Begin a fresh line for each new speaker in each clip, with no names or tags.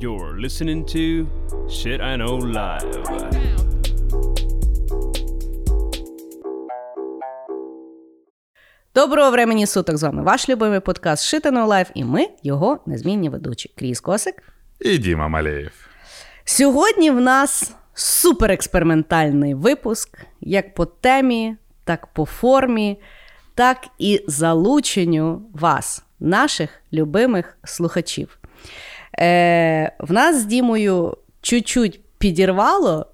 You're listening to Shit I Know Live.
Доброго времени суток з вами ваш любимий подкаст Shit I Know Live, і ми його незмінні ведучі. Кріс Косик.
І Діма Малеєв.
Сьогодні в нас суперекспериментальний випуск, як по темі, так по формі, так і залученню вас, наших любимих слухачів. Е, В нас з Дімою чуть-чуть підірвало.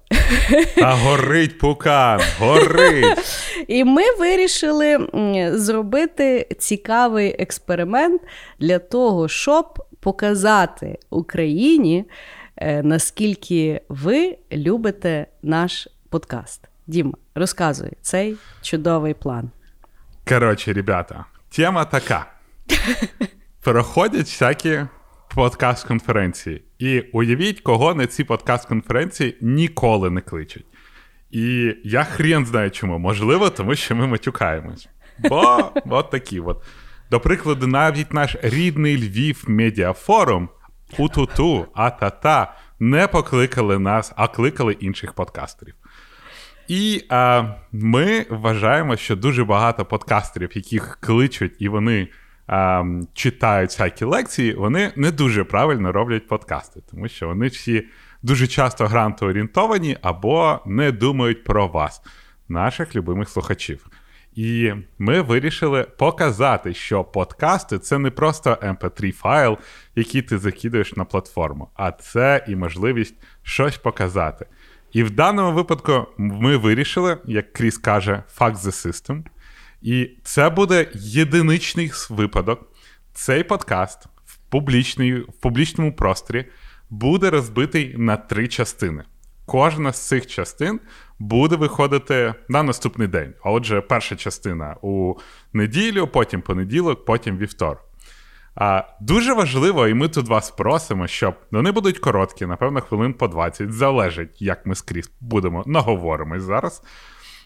Та горить пукан, горить.
І ми вирішили зробити цікавий експеримент для того, щоб показати Україні, е, наскільки ви любите наш подкаст. Діма, розказуй цей чудовий план.
Коротше, ребята, тема така. Проходять всякі подкаст-конференції. І уявіть, кого на ці подкаст-конференції ніколи не кличуть. І я хрен знаю чому. Можливо, тому що ми матюкаємось. Бо от такі от. До прикладу, навіть наш рідний Львів медіафорум Утуту, не покликали нас, а кликали інших подкастерів. І а, ми вважаємо, що дуже багато подкастерів, яких кличуть і вони а, читають всякі лекції, вони не дуже правильно роблять подкасти, тому що вони всі дуже часто грантоорієнтовані або не думають про вас, наших любимих слухачів. І ми вирішили показати, що подкасти це не просто mp3 файл, який ти закидаєш на платформу, а це і можливість щось показати. І в даному випадку ми вирішили, як Кріс каже, fuck the system. І це буде єдиничний випадок. Цей подкаст в, публічній, в публічному просторі буде розбитий на три частини. Кожна з цих частин буде виходити на наступний день. А отже, перша частина у неділю, потім понеділок, потім вівторок. А, Дуже важливо, і ми тут вас просимо, щоб вони будуть короткі, напевно, хвилин по 20, залежить, як ми скрізь будемо наговоримось зараз.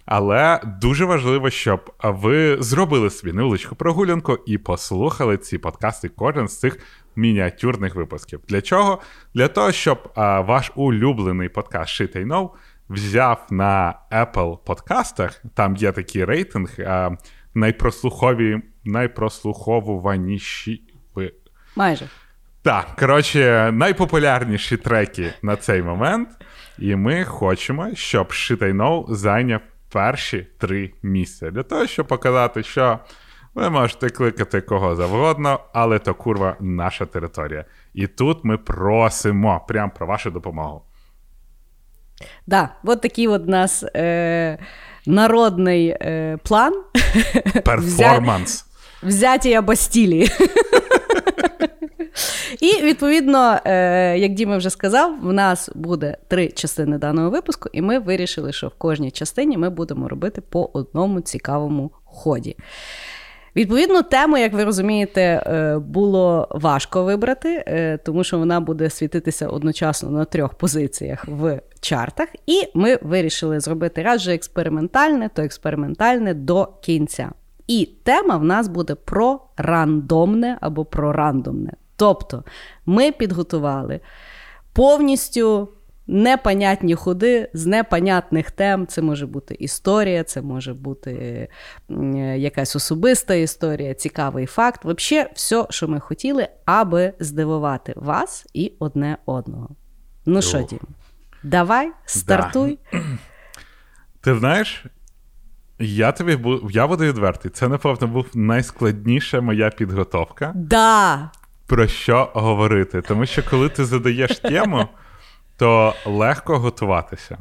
Але дуже важливо, щоб ви зробили собі невеличку прогулянку і послухали ці подкасти, кожен з цих мініатюрних випусків. Для чого? Для того, щоб а, ваш улюблений подкаст I Know взяв на Apple подкастах, там є такий рейтинг, а, найпрослухові, найпрослуховуваніші.
Майже.
Так, коротше, найпопулярніші треки на цей момент. І ми хочемо, щоб Know зайняв перші три місця. Для того, щоб показати, що ви можете кликати кого завгодно, але то курва наша територія. І тут ми просимо прямо про вашу допомогу.
Да, от такий от у нас е, народний е, план.
Перформанс.
Взяття Бастілії. І відповідно, е, як Діма вже сказав, в нас буде три частини даного випуску, і ми вирішили, що в кожній частині ми будемо робити по одному цікавому ході. Відповідно, тему, як ви розумієте, е, було важко вибрати, е, тому що вона буде світитися одночасно на трьох позиціях в чартах. І ми вирішили зробити раз же експериментальне, то експериментальне до кінця. І тема в нас буде про рандомне або про рандомне. Тобто ми підготували повністю непонятні ходи з непонятних тем. Це може бути історія, це може бути якась особиста історія, цікавий факт. Взагалі, все, що ми хотіли, аби здивувати вас і одне одного. Ну що, Дім, давай, стартуй.
Да. Ти знаєш, я тобі був, я буду відвертий. Це, напевно, був найскладніша моя підготовка.
Да.
Про що говорити? Тому що коли ти задаєш тему, то легко готуватися,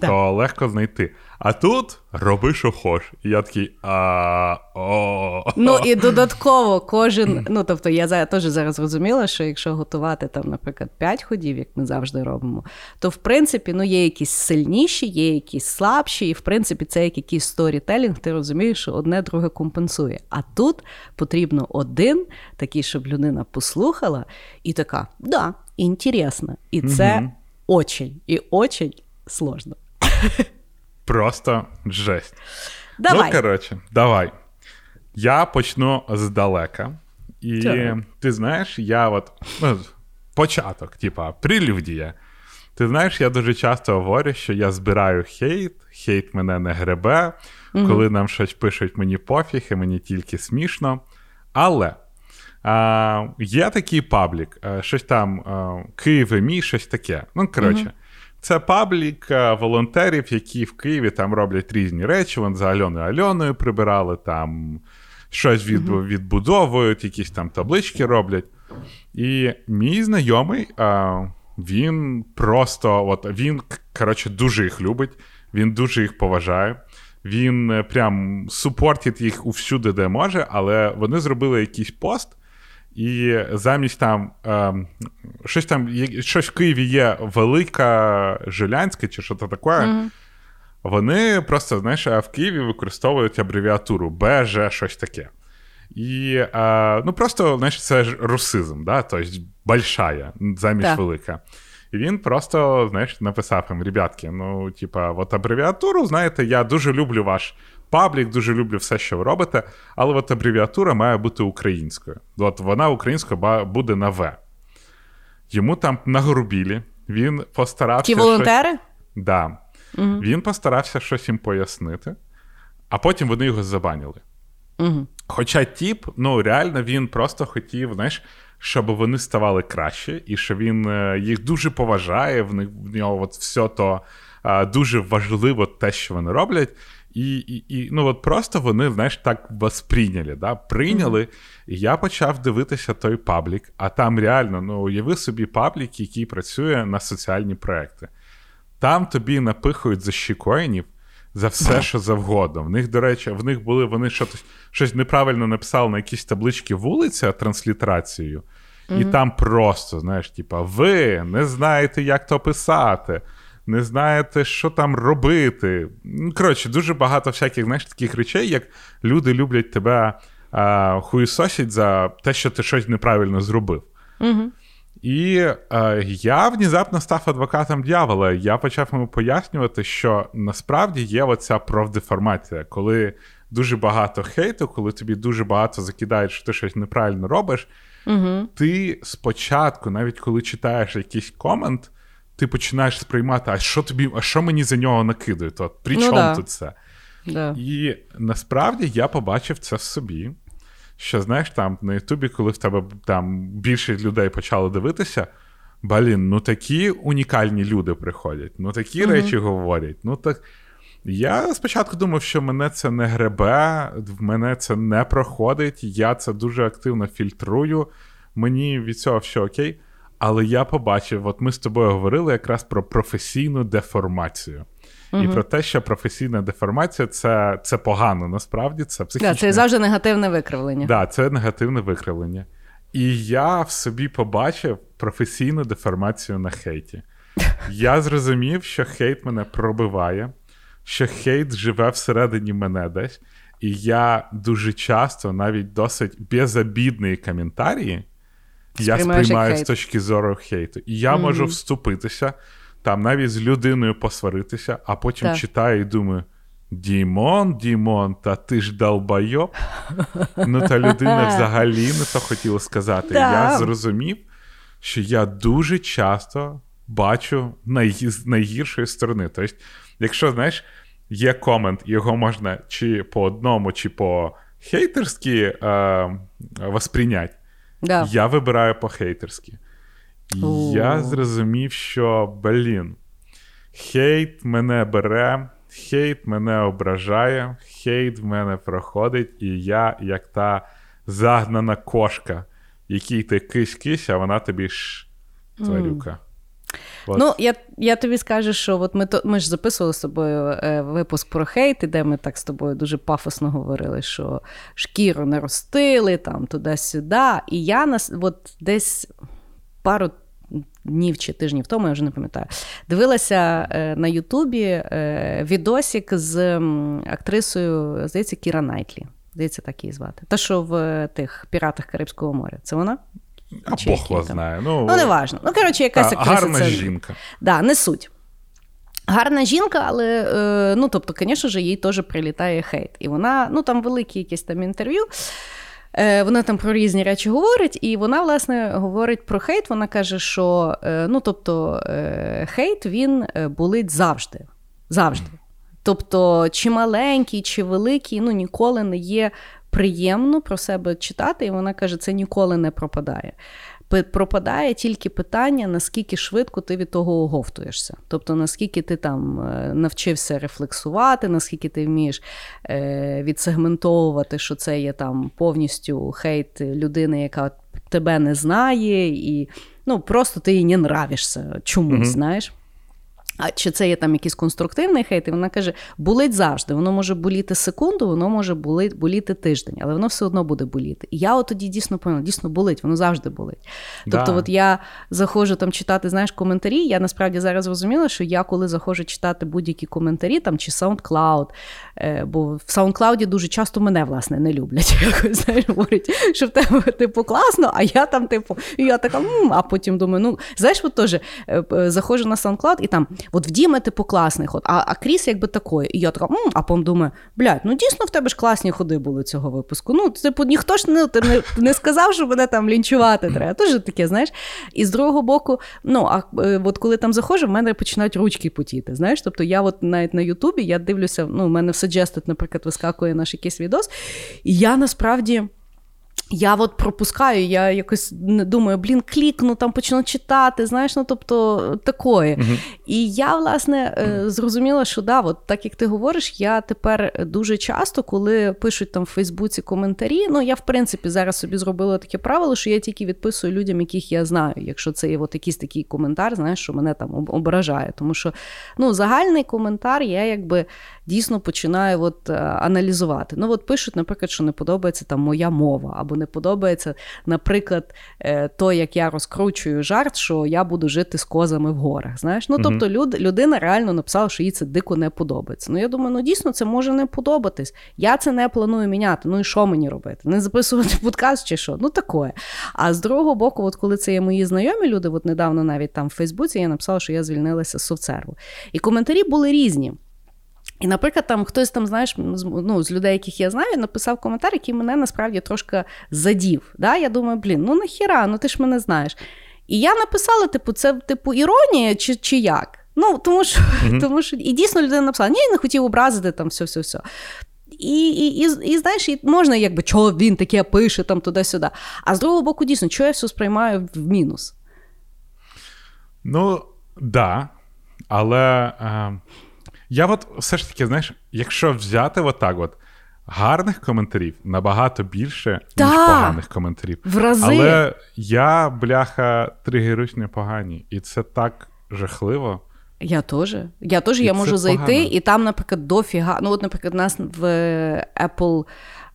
да. то легко знайти. А тут роби, що хочеш. І я такий. а о
Ну і додатково кожен. Ну тобто, я теж зараз зрозуміла, що якщо готувати там, наприклад, 5 ходів, як ми завжди робимо, то в принципі ну, є якісь сильніші, є якісь слабші, і в принципі це як якийсь сторітелінг, ти розумієш, що одне друге компенсує. А тут потрібно один, такий, щоб людина послухала, і така, да, інтересно. І це угу. очень і очень сложно.
Просто жесть.
Давай.
Ну, коротше, давай. Я почну здалека. І Чого? ти знаєш, я от. Ну, початок, типа, прелюдія. Ти знаєш, я дуже часто говорю, що я збираю хейт, хейт мене не гребе, коли нам щось пишуть, мені пофіг, і мені тільки смішно. Але а, є такий паблік, а, щось там а, Київ і мій, щось таке. Ну, коротше, це паблік волонтерів, які в Києві там роблять різні речі. Вон за Альоною Альоною прибирали, там щось від, відбудовують, якісь там таблички роблять. І мій знайомий, а, він просто от, він, коротше, дуже їх любить, він дуже їх поважає. Він е, прям супортить їх усюди, де може, але вони зробили якийсь пост, і замість там е, щось там, щось в Києві є велика Жилянська чи що то таке.
Mm-hmm.
Вони просто, знаєш, в Києві використовують абревіатуру БЖ, щось таке. І е, ну просто, знаєш, це ж русизм, да? тобто большая замість
Так.
велика. І він просто, знаєш, написав їм, ребятки, ну, типа, от абревіатуру, знаєте, я дуже люблю ваш паблік, дуже люблю все, що ви робите, але от абревіатура має бути українською. От вона українською буде на В. Йому там нагрубілі, він постарався.
Ті
щось-
волонтери?
Да. Він постарався щось їм пояснити, а потім вони його забанили.
Угу.
Хоча тіп, ну реально він просто хотів, знаєш, щоб вони ставали краще, і що він е, їх дуже поважає, в нього от все то дуже важливо те, що вони роблять. І, і, і ну от просто вони, знаєш, так восприйняли, да? прийняли. І я почав дивитися той паблік, а там реально, ну уяви собі паблік, який працює на соціальні проекти. Там тобі напихують за щікоїнів за все, що завгодно. В них, до речі, в них були вони щось, щось неправильно написали на якісь таблички вулиця транслітерацією, і там просто, знаєш, типа, ви не знаєте, як то писати, не знаєте, що там робити. Ну, коротше, дуже багато всяких, знаєш, таких речей, як люди люблять тебе а, хуїсосять за те, що ти щось неправильно зробив.
Угу.
І е, я внезапно став адвокатом дьявола. Я почав йому пояснювати, що насправді є оця профдеформація, коли дуже багато хейту, коли тобі дуже багато закидають, що ти щось неправильно робиш.
Угу.
Ти спочатку, навіть коли читаєш якийсь комент, ти починаєш сприймати, а що тобі, а що мені за нього накидують? От при
Ну
чому
да.
тут це?
Да.
І насправді я побачив це в собі. Що знаєш, там на Ютубі, коли в тебе там більше людей почали дивитися, блін, ну такі унікальні люди приходять, ну такі
Мгм.
речі говорять. Ну так. Я спочатку думав, що мене це не гребе, в мене це не проходить, я це дуже активно фільтрую, мені від цього все окей. Але я побачив, от ми з тобою говорили якраз про професійну деформацію. І про те, що професійна деформація це, це погано, насправді це психічне.
Да, це завжди негативне викривлення.
Да, це негативне викривлення. І я в собі побачив професійну деформацію на хейті. Я зрозумів, що хейт мене пробиває, що хейт живе всередині мене десь. І я дуже часто, навіть досить безобідні коментарі, я сприймаю з точки зору хейту. І я можу вступитися, там навіть з людиною посваритися, а потім
Так.
читаю і думаю: Дімон, Дімон, та ти ж долбайоб. Ну, та людина взагалі не то хотіла сказати.
Да.
Я зрозумів, що я дуже часто бачу най- з найгіршої сторони. Тобто, якщо, знаєш, є комент, його можна чи по одному, чи по хейтерськи е, восприйнять,
Да.
я вибираю по-хейтерськи. І я зрозумів, що, блін, хейт мене бере, хейт мене ображає, хейт в мене проходить, і я, як та загнана кошка, якій ти кись-кись, а вона тобі ж тварюка.
Ну, я, я тобі скажу, що от ми, то, ми ж записували з тобою е, випуск про хейт, де ми так з тобою дуже пафосно говорили, що шкіру не ростили, там туди-сюди. І я нас от десь пару днів чи тижнів тому, я вже не пам'ятаю, дивилася е, на Ютубі е, відосик з актрисою, здається, Кіра Найтлі. Здається, так її звати. Та, що в тих піратах Карибського моря. Це вона?
А Бог знає. Ну,
Ну, не важно. Ну, коротше, якась
та,
актриса.
гарна
це...
жінка.
Да, не суть. Гарна жінка, але е, ну, тобто, звісно їй теж прилітає хейт. І вона, ну там великі якісь там інтерв'ю. Е, Вона там про різні речі говорить, і вона, власне, говорить про хейт. Вона каже, що е, ну, тобто, хейт він болить завжди. Завжди. Тобто, чи маленький, чи великий, ну ніколи не є приємно про себе читати, і вона каже, це ніколи не пропадає пропадає тільки питання, наскільки швидко ти від того оговтуєшся. Тобто, наскільки ти там е, навчився рефлексувати, наскільки ти вмієш е, відсегментовувати, що це є там повністю хейт людини, яка тебе не знає, і ну, просто ти їй не нравишся чомусь, mm-hmm. знаєш. А чи це є там якийсь конструктивний хейт? І вона каже, болить завжди. Воно може боліти секунду, воно може боліти, боліти тиждень, але воно все одно буде боліти. І я от тоді дійсно поняла, дійсно болить, воно завжди болить. Тобто, да. от я заходжу там читати, знаєш, коментарі. Я насправді зараз зрозуміла, що я коли заходжу читати будь-які коментарі, там чи SoundCloud, е, бо в SoundCloud дуже часто мене власне не люблять. Якось знаєш, говорять, що в тебе типу класно, а я там, типу, і я така, М", а потім думаю, ну знаєш, от теж е, заходжу на SoundCloud і там. От в Діми, типу, класний ход, а а Кріс якби такої. І я така, М", а потім думаю, блядь, ну дійсно в тебе ж класні ходи були цього випуску. Ну, типу, ніхто ж не не, не сказав, що мене там лінчувати треба. Тож таке, знаєш. І з другого боку, ну, а е, от коли там заходжу, в мене починають ручки потіти. Знаєш, тобто я от навіть на Ютубі я дивлюся, ну, в мене в Suggested, наприклад, вискакує наш якийсь відос, і я насправді. Я от пропускаю, я якось думаю, блін, клікну, там почну читати, знаєш, ну тобто такої. Uh-huh. І я, власне, uh-huh. зрозуміла, що да, от так як ти говориш, я тепер дуже часто, коли пишуть там в Фейсбуці коментарі, ну я в принципі зараз собі зробила таке правило, що я тільки відписую людям, яких я знаю, якщо це є от якийсь такий коментар, знаєш, що мене там ображає. Тому що ну, загальний коментар я якби дійсно починаю от, аналізувати. Ну, от пишуть, наприклад, що не подобається там моя мова. Або не подобається, наприклад, е, то, як я розкручую жарт, що я буду жити з козами в горах. Знаєш, ну тобто, люд, людина реально написала, що їй це дико не подобається. Ну я думаю, ну дійсно це може не подобатись. Я це не планую міняти. Ну і що мені робити? Не записувати подкаст чи що? Ну такое. А з другого боку, от коли це є мої знайомі люди, от недавно навіть там в Фейсбуці я написала, що я звільнилася з соцсерву. І коментарі були різні. І, наприклад, там хтось там, знаєш, ну, з людей, яких я знаю, написав коментар, який мене насправді трошки задів. Да? Я думаю, блін, ну нахіра, ну ти ж мене знаєш. І я написала, типу, це типу іронія чи чи як? Ну, тому що, mm-hmm. тому що і дійсно людина написала, ні, я не хотів образити там все-все-все. І і, і, і знаєш, і можна, якби, чого він таке пише там туди-сюди. А з другого боку, дійсно, чого я все сприймаю в мінус?
Ну, да. Але. Е... Я от все ж таки, знаєш, якщо взяти отак, от гарних коментарів набагато більше,
да,
ніж поганих коментарів.
В рази.
Але я, бляха, тригерусь непогані. І це так жахливо.
Я теж. Я теж я можу зайти, погано. і там, наприклад, дофіга. Ну, от, наприклад, нас в Apple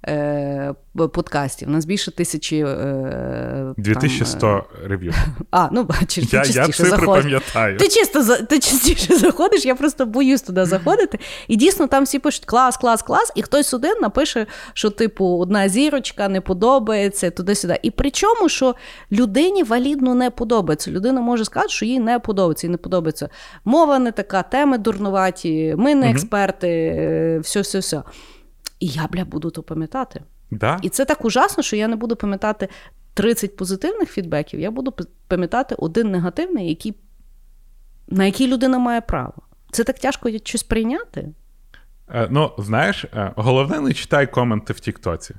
е, подкастів. У нас більше тисячі. Е,
2100 там, рев'ю.
А, ну бачиш, ти
я,
частіше
я
заходиш.
пам'ятаю.
Ти чисто ти частіше заходиш, я просто боюсь туди заходити. І дійсно там всі пишуть клас, клас, клас, і хтось один напише, що, типу, одна зірочка не подобається, туди-сюди. І причому, що людині валідно не подобається. Людина може сказати, що їй не подобається і не подобається. Мова не така, теми дурнуваті, ми не експерти, все-все-все. І я, бля, буду то пам'ятати.
Да?
І це так ужасно, що я не буду пам'ятати 30 позитивних фідбеків, я буду пам'ятати один негативний, який, на який людина має право. Це так тяжко щось прийняти.
Е, ну, знаєш, е, головне, не читай коменти в Тіктоці.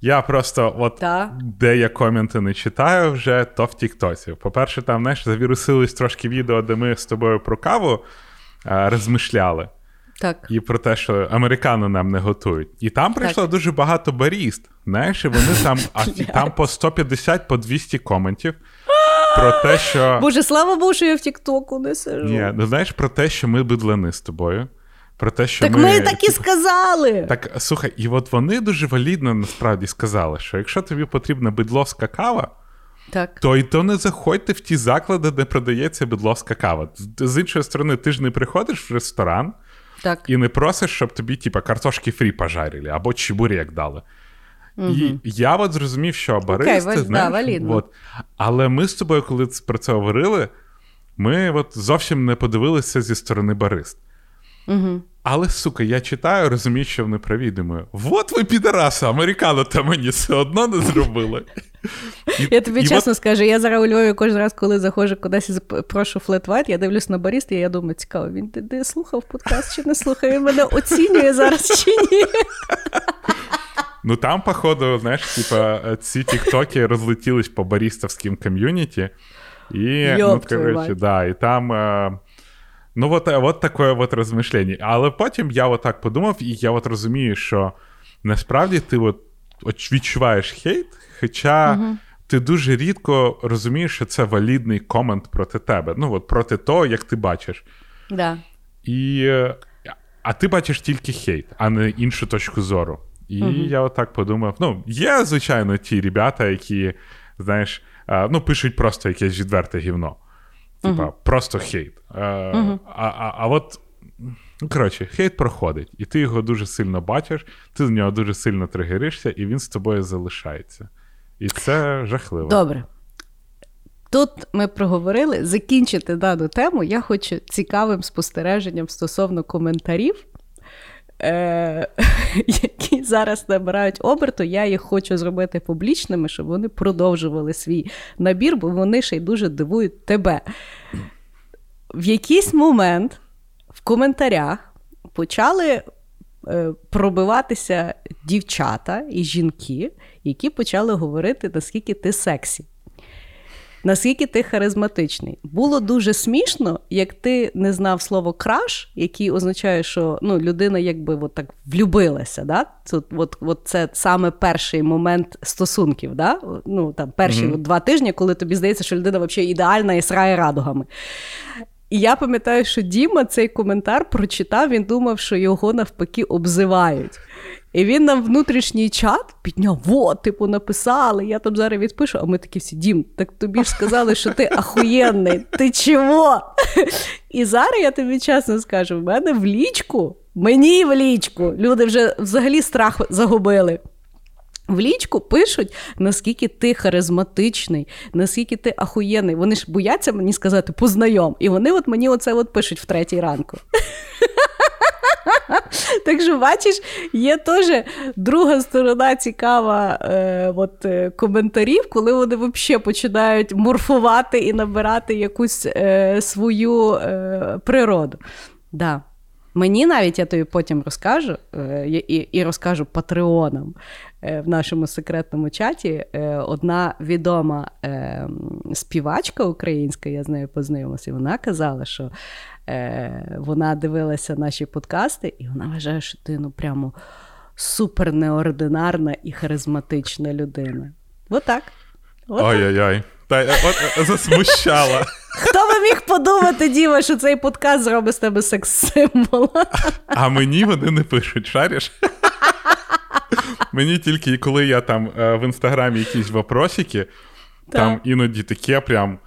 Я просто, от
да.
де я коменти не читаю вже, то в Тіктоці. По-перше, там знаєш, завірусились трошки відео, де ми з тобою про каву е, розмишляли.
Так.
І про те, що американо нам не готують. І там прийшло так. дуже багато баріст. Знаєш, і вони там а, там по 150 по 200 коментів. Про те, що...
Боже, слава Богу, що я в Тіктоку не сижу.
Ні, ну знаєш про те, що ми бидлани з тобою. Про те, що
Так
ми,
ми так і сказали.
Так, слухай, і от вони дуже валідно насправді сказали, що якщо тобі потрібна бидловська кава,
так.
то й то не заходьте в ті заклади, де продається бидловська кава. З іншої сторони, ти ж не приходиш в ресторан.
Так.
І не просиш, щоб тобі, типа, картошки фрі пожарили або чебурек дали. Угу. І я от зрозумів, що баристи, okay, знаєш,
да,
от, але ми з тобою, коли про це говорили, ми от зовсім не подивилися зі сторони барист.
Угу.
Але, сука, я читаю, розумію, що вони праві. Думаю, от ви підараси, американо та мені все одно не зробили.
І, я тобі чесно от... скажу, я зараз у Львові кожен раз, коли заходжу кудись і прошу флет я дивлюсь на баріста, і я думаю, цікаво, він де, де слухав подкаст чи не слухав, він мене оцінює зараз чи ні.
Ну там, походу, знаєш, типа, ці тіктоки розлетілись по барістовським ком'юніті. І,
Йоп,
ну, коротше, да, і там. Е, ну, от, от таке от розмишлення. Але потім я от так подумав, і я от розумію, що насправді ти от, от відчуваєш хейт, хоча угу. ти дуже рідко розумієш, що це валідний комент проти тебе. Ну, от проти того, як ти бачиш.
Да.
І, е, А ти бачиш тільки хейт, а не іншу точку зору. І угу. я отак подумав: ну, є, звичайно, ті ребята, які, знаєш, ну, пишуть просто якесь відверте гівно. Типа, угу. просто хейт. Угу. А, а, а от. Ну, коротше, хейт проходить, і ти його дуже сильно бачиш, ти з нього дуже сильно тригеришся, і він з тобою залишається. І це жахливо.
Добре. Тут ми проговорили закінчити дану тему. Я хочу цікавим спостереженням стосовно коментарів, е- які зараз набирають оберту, я їх хочу зробити публічними, щоб вони продовжували свій набір, бо вони ще й дуже дивують тебе. В якийсь момент в коментарях почали е, пробиватися дівчата і жінки, які почали говорити, наскільки ти сексі наскільки ти харизматичний. Було дуже смішно, як ти не знав слово краш, який означає, що ну, людина якби от так влюбилася. Да? Це, от, от це саме перший момент стосунків. Да? Ну, там, Перші mm-hmm. два тижні, коли тобі здається, що людина взагалі ідеальна і срає радугами. І я пам'ятаю, що Діма цей коментар прочитав, він думав, що його навпаки обзивають. І він нам внутрішній чат підняв, вот, типу, написали, я там зараз відпишу, а ми такі всі, Дім, так тобі ж сказали, що ти ахуєнний, ти чого? І зараз я тобі чесно скажу, в мене в лічку, мені в лічку, люди вже взагалі страх загубили. В лічку пишуть, наскільки ти харизматичний, наскільки ти ахуєнний. Вони ж бояться мені сказати познайом. І вони от мені оце от пишуть в третій ранку. Так що, бачиш, є теж друга сторона цікава е, от, е, коментарів, коли вони взагалі починають морфувати і набирати якусь е, свою е, природу. Да. Мені навіть я тобі потім розкажу е, і і розкажу патреонам е, в нашому секретному чаті. Одна відома співачка українська, я з нею познайомилася, вона казала, що вона дивилася наші подкасти, і вона вважає, що ти ну прямо супер неординарна і харизматична людина. Отак.
Ой-ой-ой. Та от засмущала.
Хто би міг подумати, Діма, що цей подкаст зробить з тебе секс-символ?
А мені вони не пишуть, шариш? Мені тільки коли я там е, в інстаграмі якісь вопросики, там іноді таке прям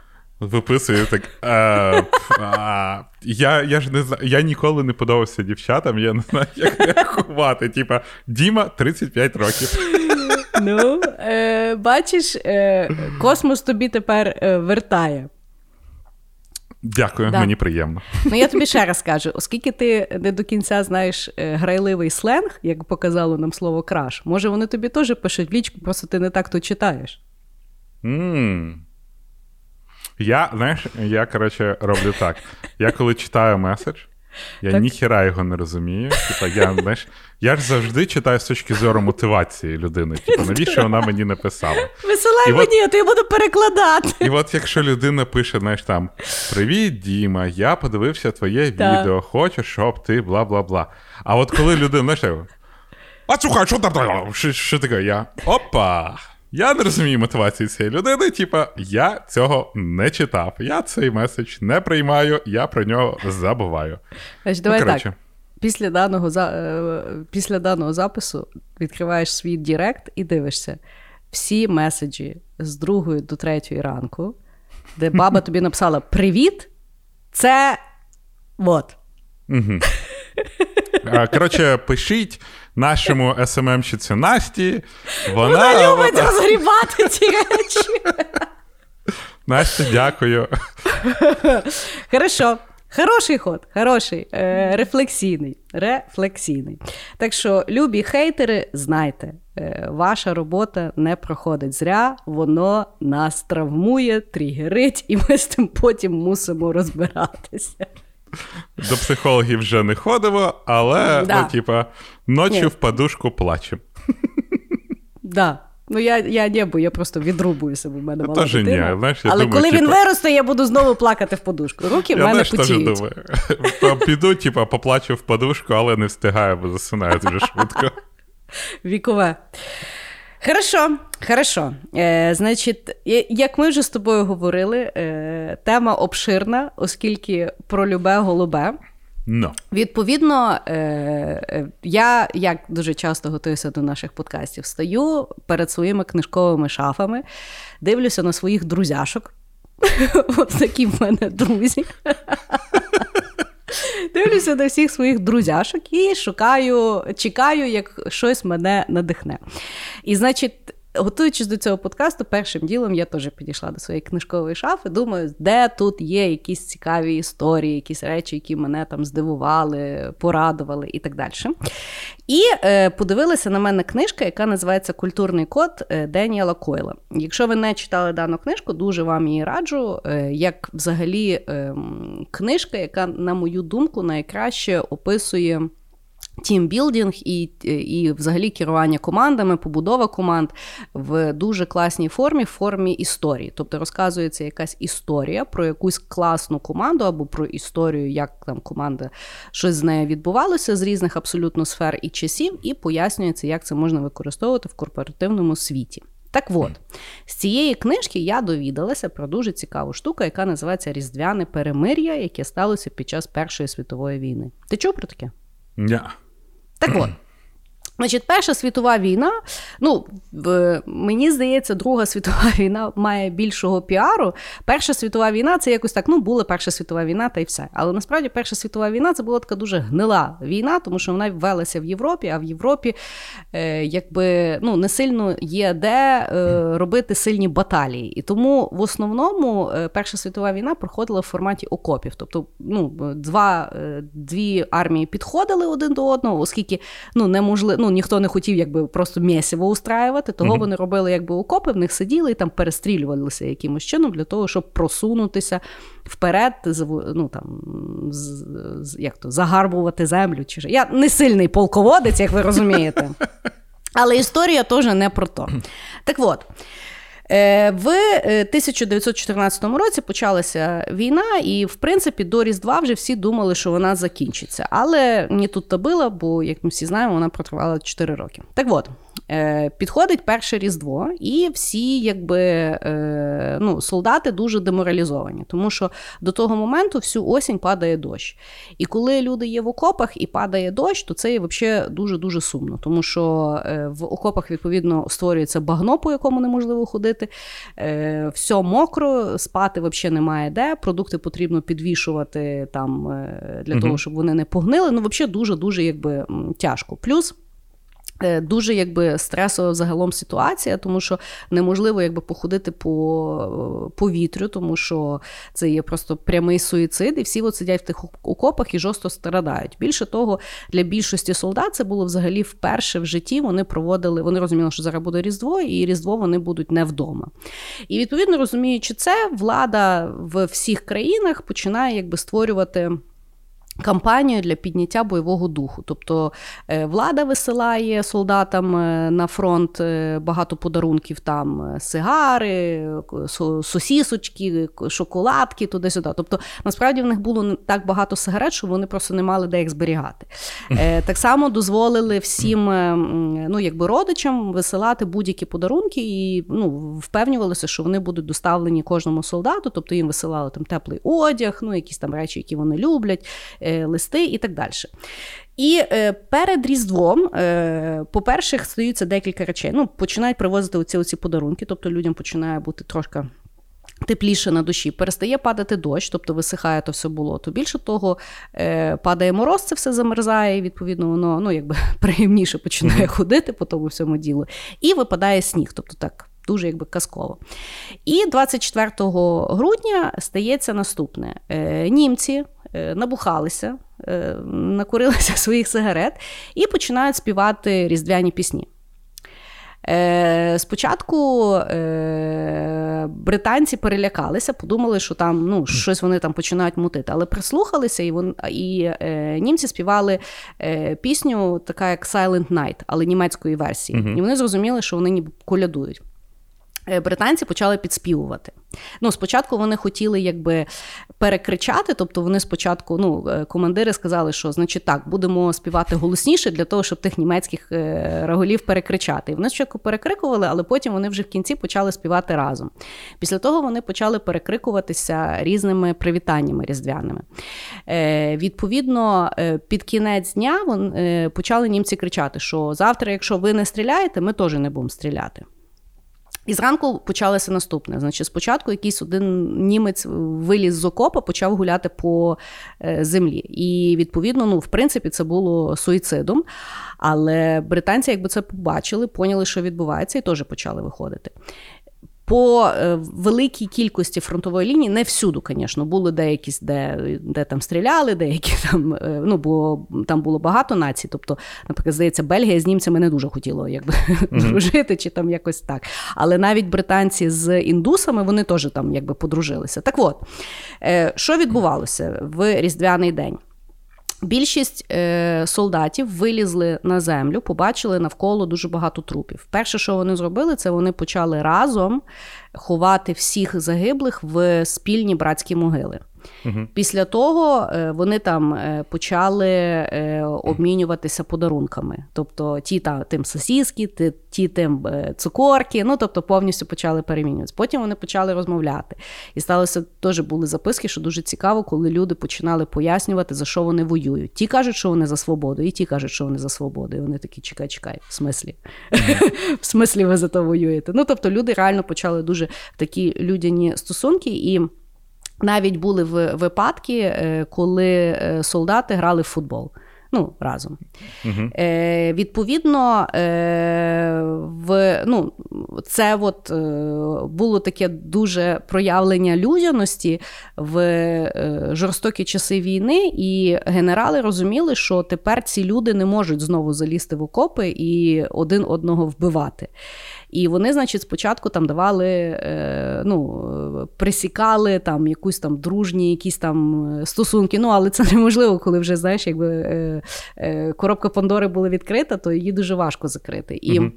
виписую так. Е, а, я я ж не знаю, я ніколи не подобався дівчатам, я не знаю, як реагувати. Типа, Діма 35 років.
Ну, е, бачиш, е, космос тобі тепер е, вертає.
Дякую, да. мені приємно.
Ну я тобі ще раз кажу, оскільки ти не до кінця знаєш е, грайливий сленг, як показало нам слово краш, може вони тобі теж пишуть в лічку, просто ти не так то читаєш.
Mm. Я, знаєш, я, коротше, роблю так. Я коли читаю меседж, я так. ніхіра його не розумію. Типа, я знаєш, я ж завжди читаю з точки зору мотивації людини. Типу, навіщо вона мені написала?
Висилай і мені, от, а то я буду перекладати.
І от якщо людина пише, знаєш там: Привіт, Діма, я подивився твоє так. відео, хочу, щоб ти бла бла бла. А от коли людина, знаєш, а слухай, що там? Що, що таке? Я опа! Я не розумію мотивації цієї людини. Типа, я цього не читав. Я цей меседж не приймаю, я про нього забуваю.
Значить, давай ну, так. Після даного е, після даного запису відкриваєш свій Direct і дивишся всі меседжі з другої до третьої ранку, де баба тобі написала Привіт! Це от.
Коротше, пишіть нашому СММщиці Насті. Вона,
вона любить вона... розгрібати ці речі.
Настя, дякую.
Хорошо. Хороший ход, хороший, е, рефлексійний. Рефлексійний. Так що, любі хейтери, знайте, е, ваша робота не проходить зря, воно нас травмує, тригерить, і ми з тим потім мусимо розбиратися.
До психологів вже не ходимо, але,
Да.
ну, типа, ночі
Ні.
в подушку плачемо.
Да. Ну, я, я не, бо я просто відрубую себе в мене
Я
мала
теж ні, знаєш, я
Але
думаю,
коли він виросте, я буду знову плакати в подушку. Руки в
Я
мене
знаєш,
потіють.
думаю. Піду, типа, поплачу в подушку, але не встигаю, бо засинаю дуже швидко.
Вікове. Хорошо, хорошо. Е, значить, як ми вже з тобою говорили, е, тема обширна, оскільки про любе голубе.
Ну.
Відповідно, е, е, я як дуже часто готуюся до наших подкастів, стою перед своїми книжковими шафами, дивлюся на своїх друзяшок. От такі в мене друзі. Дивлюся на всіх своїх друзяшок і шукаю, чекаю, як щось мене надихне. І, значить, готуючись до цього подкасту, першим ділом я теж підійшла до своєї книжкової шафи. Думаю, де тут є якісь цікаві історії, якісь речі, які мене там здивували, порадували і так далі. І е, подивилася на мене книжка, яка називається Культурний код е, Деніела Койла. Якщо ви не читали дану книжку, дуже вам її раджу. Е, як взагалі е, книжка, яка, на мою думку, найкраще описує. Тімбілдинг і, і взагалі керування командами, побудова команд в дуже класній формі, в формі історії. Тобто розказується якась історія про якусь класну команду або про історію, як там команда щось з нею відбувалося з різних абсолютно сфер і часів, і пояснюється, як це можна використовувати в корпоративному світі. Так от, з цієї книжки я довідалася про дуже цікаву штуку, яка називається Різдвяне перемир'я, яке сталося під час Першої світової війни. Ти чув про таке?
Ня.
Так от. Значить, Перша світова війна, ну, мені здається, Друга світова війна має більшого піару. Перша світова війна це якось так, ну, була Перша світова війна та й все. Але насправді Перша світова війна це була така дуже гнила війна, тому що вона ввелася в Європі, а в Європі е, якби ну, не сильно є де е, робити сильні баталії. І тому в основному е, Перша світова війна проходила в форматі окопів. Тобто, ну, два, е, дві армії підходили один до одного, оскільки ну, неможливо, ну, ніхто не хотів якби просто місіво устраювати, того вони робили якби окопи, в них сиділи і там перестрілювалися якимось чином для того, щоб просунутися вперед, ну, там, з, як то, загарбувати землю. Чи... Я не сильний полководець, як ви розумієте. Але історія теж не про то. Так от. Е, В е, 1914 році почалася війна, і в принципі до Різдва вже всі думали, що вона закінчиться. Але не тут то було, бо, як ми всі знаємо, вона протривала 4 роки. Так от, е, підходить перше Різдво, і всі, якби е, ну, солдати дуже деморалізовані, тому що до того моменту всю осінь падає дощ. І коли люди є в окопах і падає дощ, то це є взагалі дуже дуже сумно, тому що е, в окопах відповідно створюється багно, по якому неможливо ходити. Е, все мокро, спати взагалі немає де. Продукти потрібно підвішувати там е, для
Мгм.
того, щоб вони не погнили. Ну, взагалі дуже дуже якби тяжко. Плюс. Е, Дуже якби стресова загалом ситуація, тому що неможливо якби походити по повітрю, тому що це є просто прямий суїцид, і всі от сидять в тих окопах і жорстко страдають. Більше того, для більшості солдат це було взагалі вперше в житті. Вони проводили, вони розуміли, що зараз буде Різдво, і Різдво вони будуть не вдома. І відповідно розуміючи це, влада в всіх країнах починає якби створювати. Кампанію для підняття бойового духу. Тобто е, влада висилає солдатам е, на фронт е, багато подарунків, там сигари, со- сосісочки, шоколадки, туди-сюди. Тобто, насправді в них було так багато сигарет, що вони просто не мали де їх зберігати. Так само дозволили всім ну, якби родичам висилати будь-які подарунки і ну, впевнювалися, що вони будуть доставлені кожному солдату, тобто їм висилали там теплий одяг, ну, якісь там речі, які вони люблять листи і так далі. І е, перед Різдвом, е, по-перше, стаються декілька речей. Ну, починають привозити оці, оці подарунки, тобто людям починає бути трошки. Тепліше на душі, перестає падати дощ, тобто висихає то все болото. Більше того, е, падає мороз, це все замерзає, і відповідно воно ну, якби приємніше починає ходити по тому всьому ділу. І випадає сніг, тобто так дуже якби казково. І 24 грудня стається наступне: Е, німці е, набухалися, е, накурилися своїх сигарет і починають співати різдвяні пісні. Е, Спочатку е, британці перелякалися, подумали, що там ну, щось вони там починають мутити, але прислухалися, і вон, і е, німці співали е, пісню, така як Silent Night, але німецької версії.
Мгм.
І вони зрозуміли, що вони ніби колядують. Е, Британці почали підспівувати. Ну, спочатку вони хотіли якби перекричати, тобто вони спочатку, ну, е, командири сказали, що значить так, будемо співати голосніше для того, щоб тих німецьких е, раголів перекричати. І вони спочатку перекрикували, але потім вони вже в кінці почали співати разом. Після того вони почали перекрикуватися різними привітаннями різдвяними. Е, відповідно, під кінець дня вон, почали німці кричати, що завтра, якщо ви не стріляєте, ми теж не будемо стріляти. І зранку почалося наступне. Значить, спочатку якийсь один німець виліз з окопа, почав гуляти по е, землі. І відповідно, ну, в принципі, це було суїцидом. Але британці, якби це побачили, поняли, що відбувається, і теж почали виходити. По е, великій кількості фронтової лінії, не всюди, звісно, були деякі, де, де там стріляли, деякі там, е, ну, бо там було багато націй. Тобто, наприклад, здається, Бельгія з німцями не дуже хотіла якби, дружити чи там якось так. Але навіть британці з індусами вони теж там якби подружилися. Так от, е, що відбувалося в Різдвяний день? Більшість е, солдатів вилізли на землю, побачили навколо дуже багато трупів. Перше, що вони зробили, це вони почали разом ховати всіх загиблих в спільні братські могили. Після того е, вони там е, почали е, обмінюватися подарунками. Тобто ті та, тим сосіски, ті, ті тим цукорки, ну тобто повністю почали перемінюватися. Потім вони почали розмовляти. І сталося теж були записки, що дуже цікаво, коли люди починали пояснювати, за що вони воюють. Ті кажуть, що вони за свободу, і ті кажуть, що вони за свободу. І вони такі, чекай, чекай, в смислі? в смислі ви за то воюєте? Ну тобто люди реально почали дуже такі людяні стосунки і. Навіть були випадки, е, коли е, солдати грали в футбол. Ну, разом.
Мгм.
Е, відповідно, е, в, ну, це от, е, було таке дуже проявлення людяності в е, жорстокі часи війни, і генерали розуміли, що тепер ці люди не можуть знову залізти в окопи і один одного вбивати. І вони, значить, спочатку там давали, е, ну, присікали там якусь там дружні, якісь там е, стосунки. Ну, але це неможливо, коли вже знаєш, якби е, коробка Пандори була відкрита, то її дуже важко закрити. І
Мгм.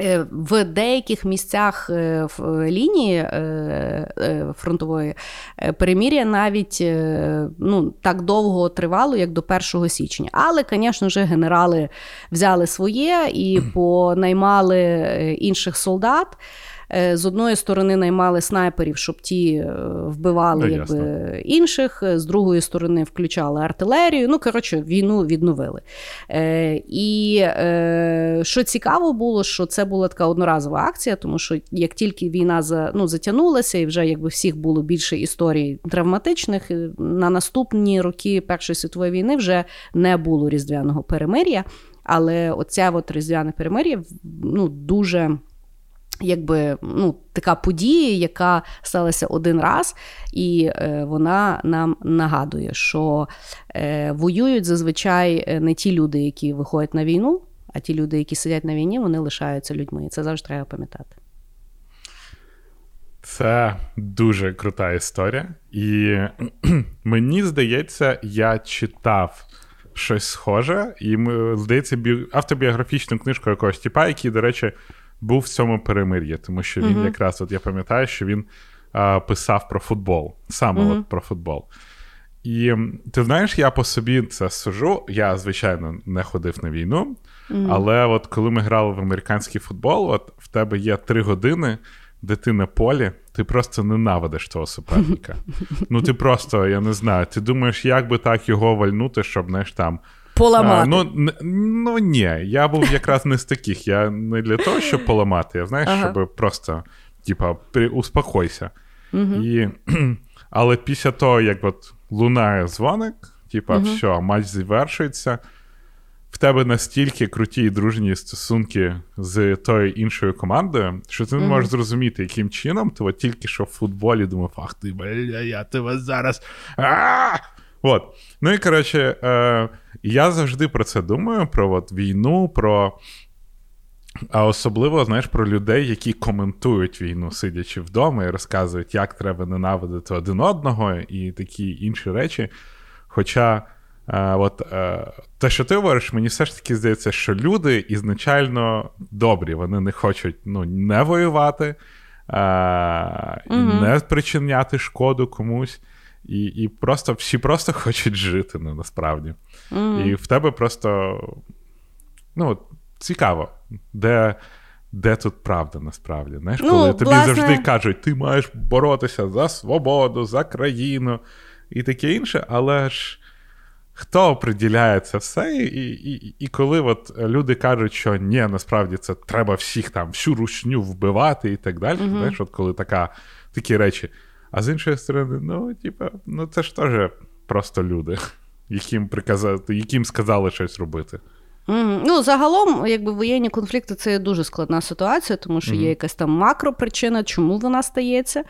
Е, В деяких місцях е, лінії е, фронтової перемір'я навіть ну, так довго тривало, як до 1 січня. Але, звісно ж, генерали взяли своє і понаймали інших солдат. Е, З одної сторони наймали снайперів, щоб ті е, вбивали
Ну,
якби, інших, з другої сторони включали артилерію. Ну, коротше, війну відновили. Е, і е, що цікаво було, що це була така одноразова акція, тому що як тільки війна за, ну, затягнулася, і вже якби всіх було більше історій травматичних, е, на наступні роки Першої світової війни вже не було різдвяного перемир'я. Але оця от різдвяне перемир'я ну, дуже якби ну, така подія, яка сталася один раз, і е, вона нам нагадує, що е, воюють зазвичай е, не ті люди, які виходять на війну, а ті люди, які сидять на війні, вони лишаються людьми. І це завжди треба пам'ятати.
Це дуже крута історія. І мені здається, я читав щось схоже, і ми, здається, бі... автобіографічну книжку якогось типа, який, до речі, був в цьому перемир'ї, тому що він
Мгм.
якраз, от я пам'ятаю, що він а, писав про футбол, саме
Мгм.
от про футбол. І ти знаєш, я по собі це сужу. Я, звичайно, не ходив на війну, але от коли ми грали в американський футбол, от в тебе є три години, де ти на полі, ти просто ненавидиш того суперника. Ну, ти просто, я не знаю, ти думаєш, як би так його вальнути, щоб знаєш, там.
Поламати.
А, ну, ну ні, я був якраз не з таких. Я не для того, щоб поламати, я знаєш,
Ага.
щоб просто, типа, успокойся. І, але після того, як от лунає дзвоник, типа, все, матч завершується. В тебе настільки круті і дружні стосунки з тою іншою командою, що ти не можеш зрозуміти, яким чином ти от тільки що в футболі думав, ах ти, бля, я тебе зараз. А! От. Ну і коротше, е, я завжди про це думаю: про от, війну, про. А особливо, знаєш, про людей, які коментують війну, сидячи вдома, і розказують, як треба ненавидити один одного і такі інші речі. Хоча, е, от, е, те, що ти говориш, мені все ж таки здається, що люди ізначально добрі, вони не хочуть ну, не воювати, е, mm не причиняти шкоду комусь. І і просто всі просто хочуть жити ну, насправді. Mm-hmm. І в тебе просто ну, цікаво, де де тут правда насправді. Знаєш, ну, Коли тобі власне... завжди кажуть, ти маєш боротися за свободу, за країну і таке інше, але ж. Хто оприділяє це все, і і, і коли от люди кажуть, що ні, насправді це треба всіх там, всю рушню вбивати і так далі. Uh-huh. Знаєш, от коли така, такі речі. А з іншої сторони, ну, типа, ну це ж теж просто люди, яким приказати, яким сказали щось робити.
Mm-hmm. Ну, загалом, якби воєнні конфлікти це дуже складна ситуація, тому що mm-hmm. є якась там макропричина, чому вона стається.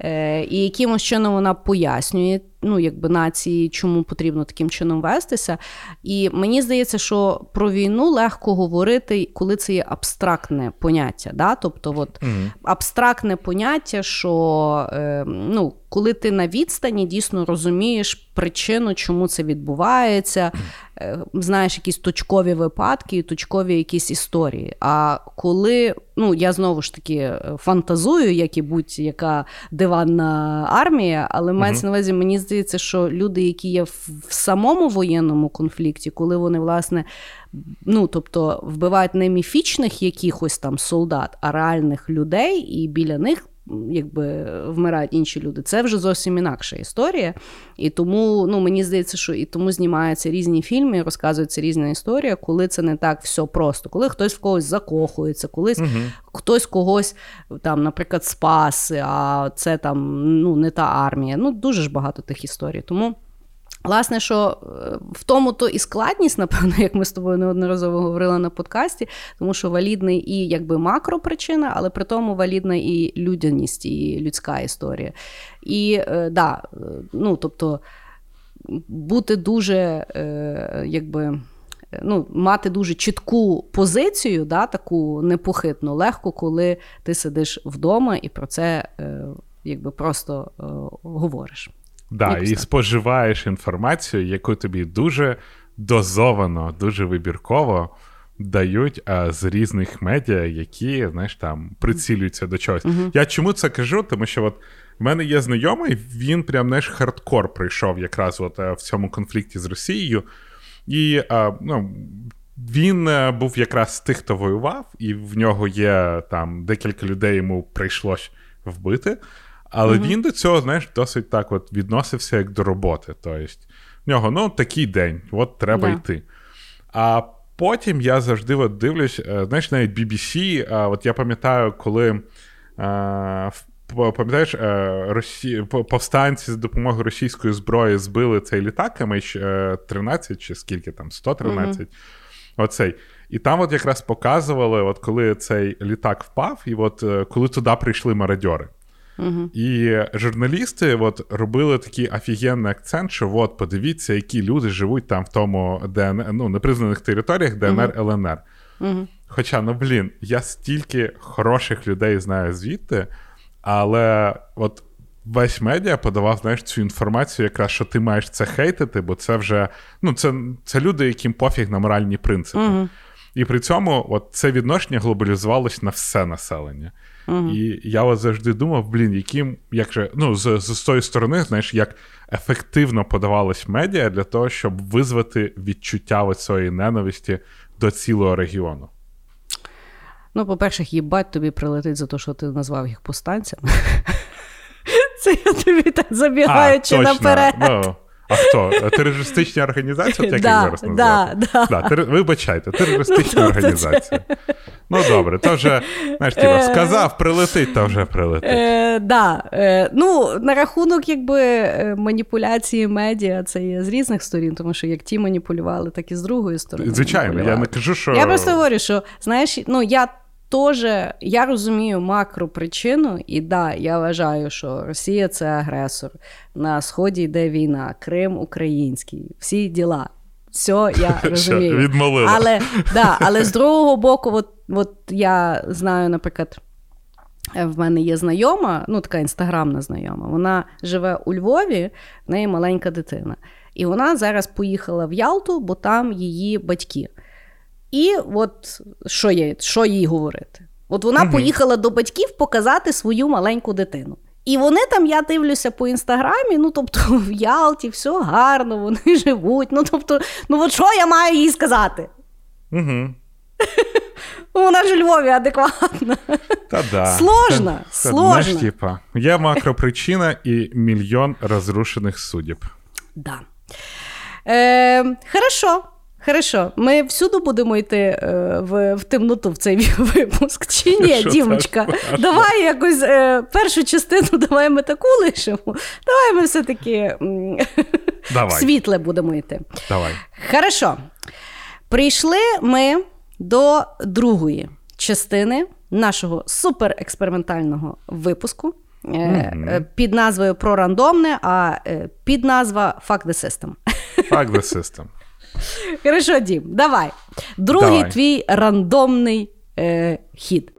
Е, і якимось чином вона пояснює ну, якби нації, чому потрібно таким чином вестися. І мені здається, що про війну легко говорити, коли це є абстрактне поняття. Да? Тобто, от, mm-hmm. абстрактне поняття, що е, ну, коли ти на відстані дійсно розумієш причину, чому це відбувається, е, знаєш якісь точкові випадки точкові якісь історії. А коли ну, я знову ж таки фантазую, як і будь-яка диванна армія, але мається на увазі, мені здається, що люди, які є в, в самому воєнному конфлікті, коли вони, власне, ну, тобто вбивають не міфічних якихось там солдат, а реальних людей, і біля них якби вмирають інші люди. Це вже зовсім інакша історія. І тому ну, мені здається, що і тому знімаються різні фільми, і розказується різна історія, коли це не так все просто, коли хтось в когось закохується, колись угу. хтось когось там, наприклад, спас, а це там ну, не та армія. Ну, дуже ж багато тих історій. Тому. Власне, що е, в тому то і складність, напевно, як ми з тобою неодноразово говорили на подкасті, тому що валідний і якби макропричина, але при тому валідна і людяність, і людська історія. І е, да, е, ну тобто бути дуже якби. Ну, Мати дуже чітку позицію, да, таку непохитну, легко, коли ти сидиш вдома і про це якби просто говориш.
Да, І споживаєш інформацію, яку тобі дуже дозовано, дуже вибірково дають а, з різних медіа, які знаєш, там прицілюються до чогось. uh Я чому це кажу? Тому що от в мене є знайомий, він прям знаєш, хардкор прийшов якраз от в цьому конфлікті з Росією. І а, ну, він е, був якраз з тих, хто воював, і в нього є там декілька людей йому прийшлось вбити. Але mm він до цього, знаєш, досить так от відносився як до роботи. Тобто, в нього ну, такий день, от треба yeah. йти. А потім я завжди от дивлюсь, е, знаєш, навіть BBC, от я пам'ятаю, коли. Пам'ятаєш, е, Росі... повстанці з допомогою російської зброї збили цей літак MH13 чи скільки там, 113. Mm-hmm. Оцей. І там от якраз показували, от коли цей літак впав, і от е, коли туди прийшли мародьори. Угу. І журналісти от робили такий офігенний акцент, що от подивіться, які люди живуть там в тому ДНР, ну, непризнаних територіях ДНР угу. ЛНР. Угу. Хоча, ну блін, я стільки хороших людей знаю звідти, але от весь медіа подавав знаєш, цю інформацію, якраз що ти маєш це хейтити, бо це вже ну, це це люди, яким пофіг на моральні принципи. Угу. І при цьому от це відношення глобалізувалось на все населення. Uh-huh. І я от завжди думав, блін, яким, як же, ну, з, з тої сторони, знаєш, як ефективно подавалось медіа для того, щоб визвати відчуття цієї ненависті до цілого регіону.
Ну, по-перше, їбать тобі прилетить за те, що ти назвав їх повстанцями. Це я тобі так забігаючи наперед. Ну,
а хто? Терористичні організації, от як да, їх зараз називати? Да, да. Тер... Вибачайте, терористична ну, організація. Ну добре, то вже знаєш, тіба, е, сказав, прилетить, то вже прилетить.
Е, да. Е, ну, На рахунок якби е, маніпуляції медіа, це є з різних сторін, тому що як ті маніпулювали, так і з другої сторони.
Звичайно, я не кажу, що.
Я просто говорю, що знаєш, ну я теж я розумію макропричину, і да, я вважаю, що Росія це агресор. На сході йде війна, Крим український, всі діла. Все, я розумію.
відмолила.
Але, да, але з другого боку, от, от я знаю, наприклад. В мене є знайома, ну така інстаграмна знайома. Вона живе у Львові, в неї маленька дитина. І вона зараз поїхала в Ялту, бо там її батьки. І от що їй, що їй говорити? От вона угу. поїхала до батьків показати свою маленьку дитину. І вони там, я дивлюся по інстаграмі, ну тобто в Ялті все гарно, вони живуть. Ну тобто, ну от що я маю їй сказати?
Угу.
Вона ж у Львові адекватна.
Та да.
Сложно.
Та,
сложно.
Знаєш, типа, є макропричина і мільйон розрушених судеб.
Да. Е, Хорошо. Хорошо, ми всюди будемо йти е, в в темноту в цей випуск. Чи ні, Дімочка? Давай якось е, першу частину давай ми таку лишимо. Давай ми все-таки давай. світле будемо йти.
Давай.
Хорошо. Прийшли ми до другої частини нашого суперекспериментального випуску. Mm-hmm. Під назвою про рандомне, а під назва Fuck the System.
Fuck the System.
Хорошо, Дім, давай. Другий давай. твій рандомний е, хід.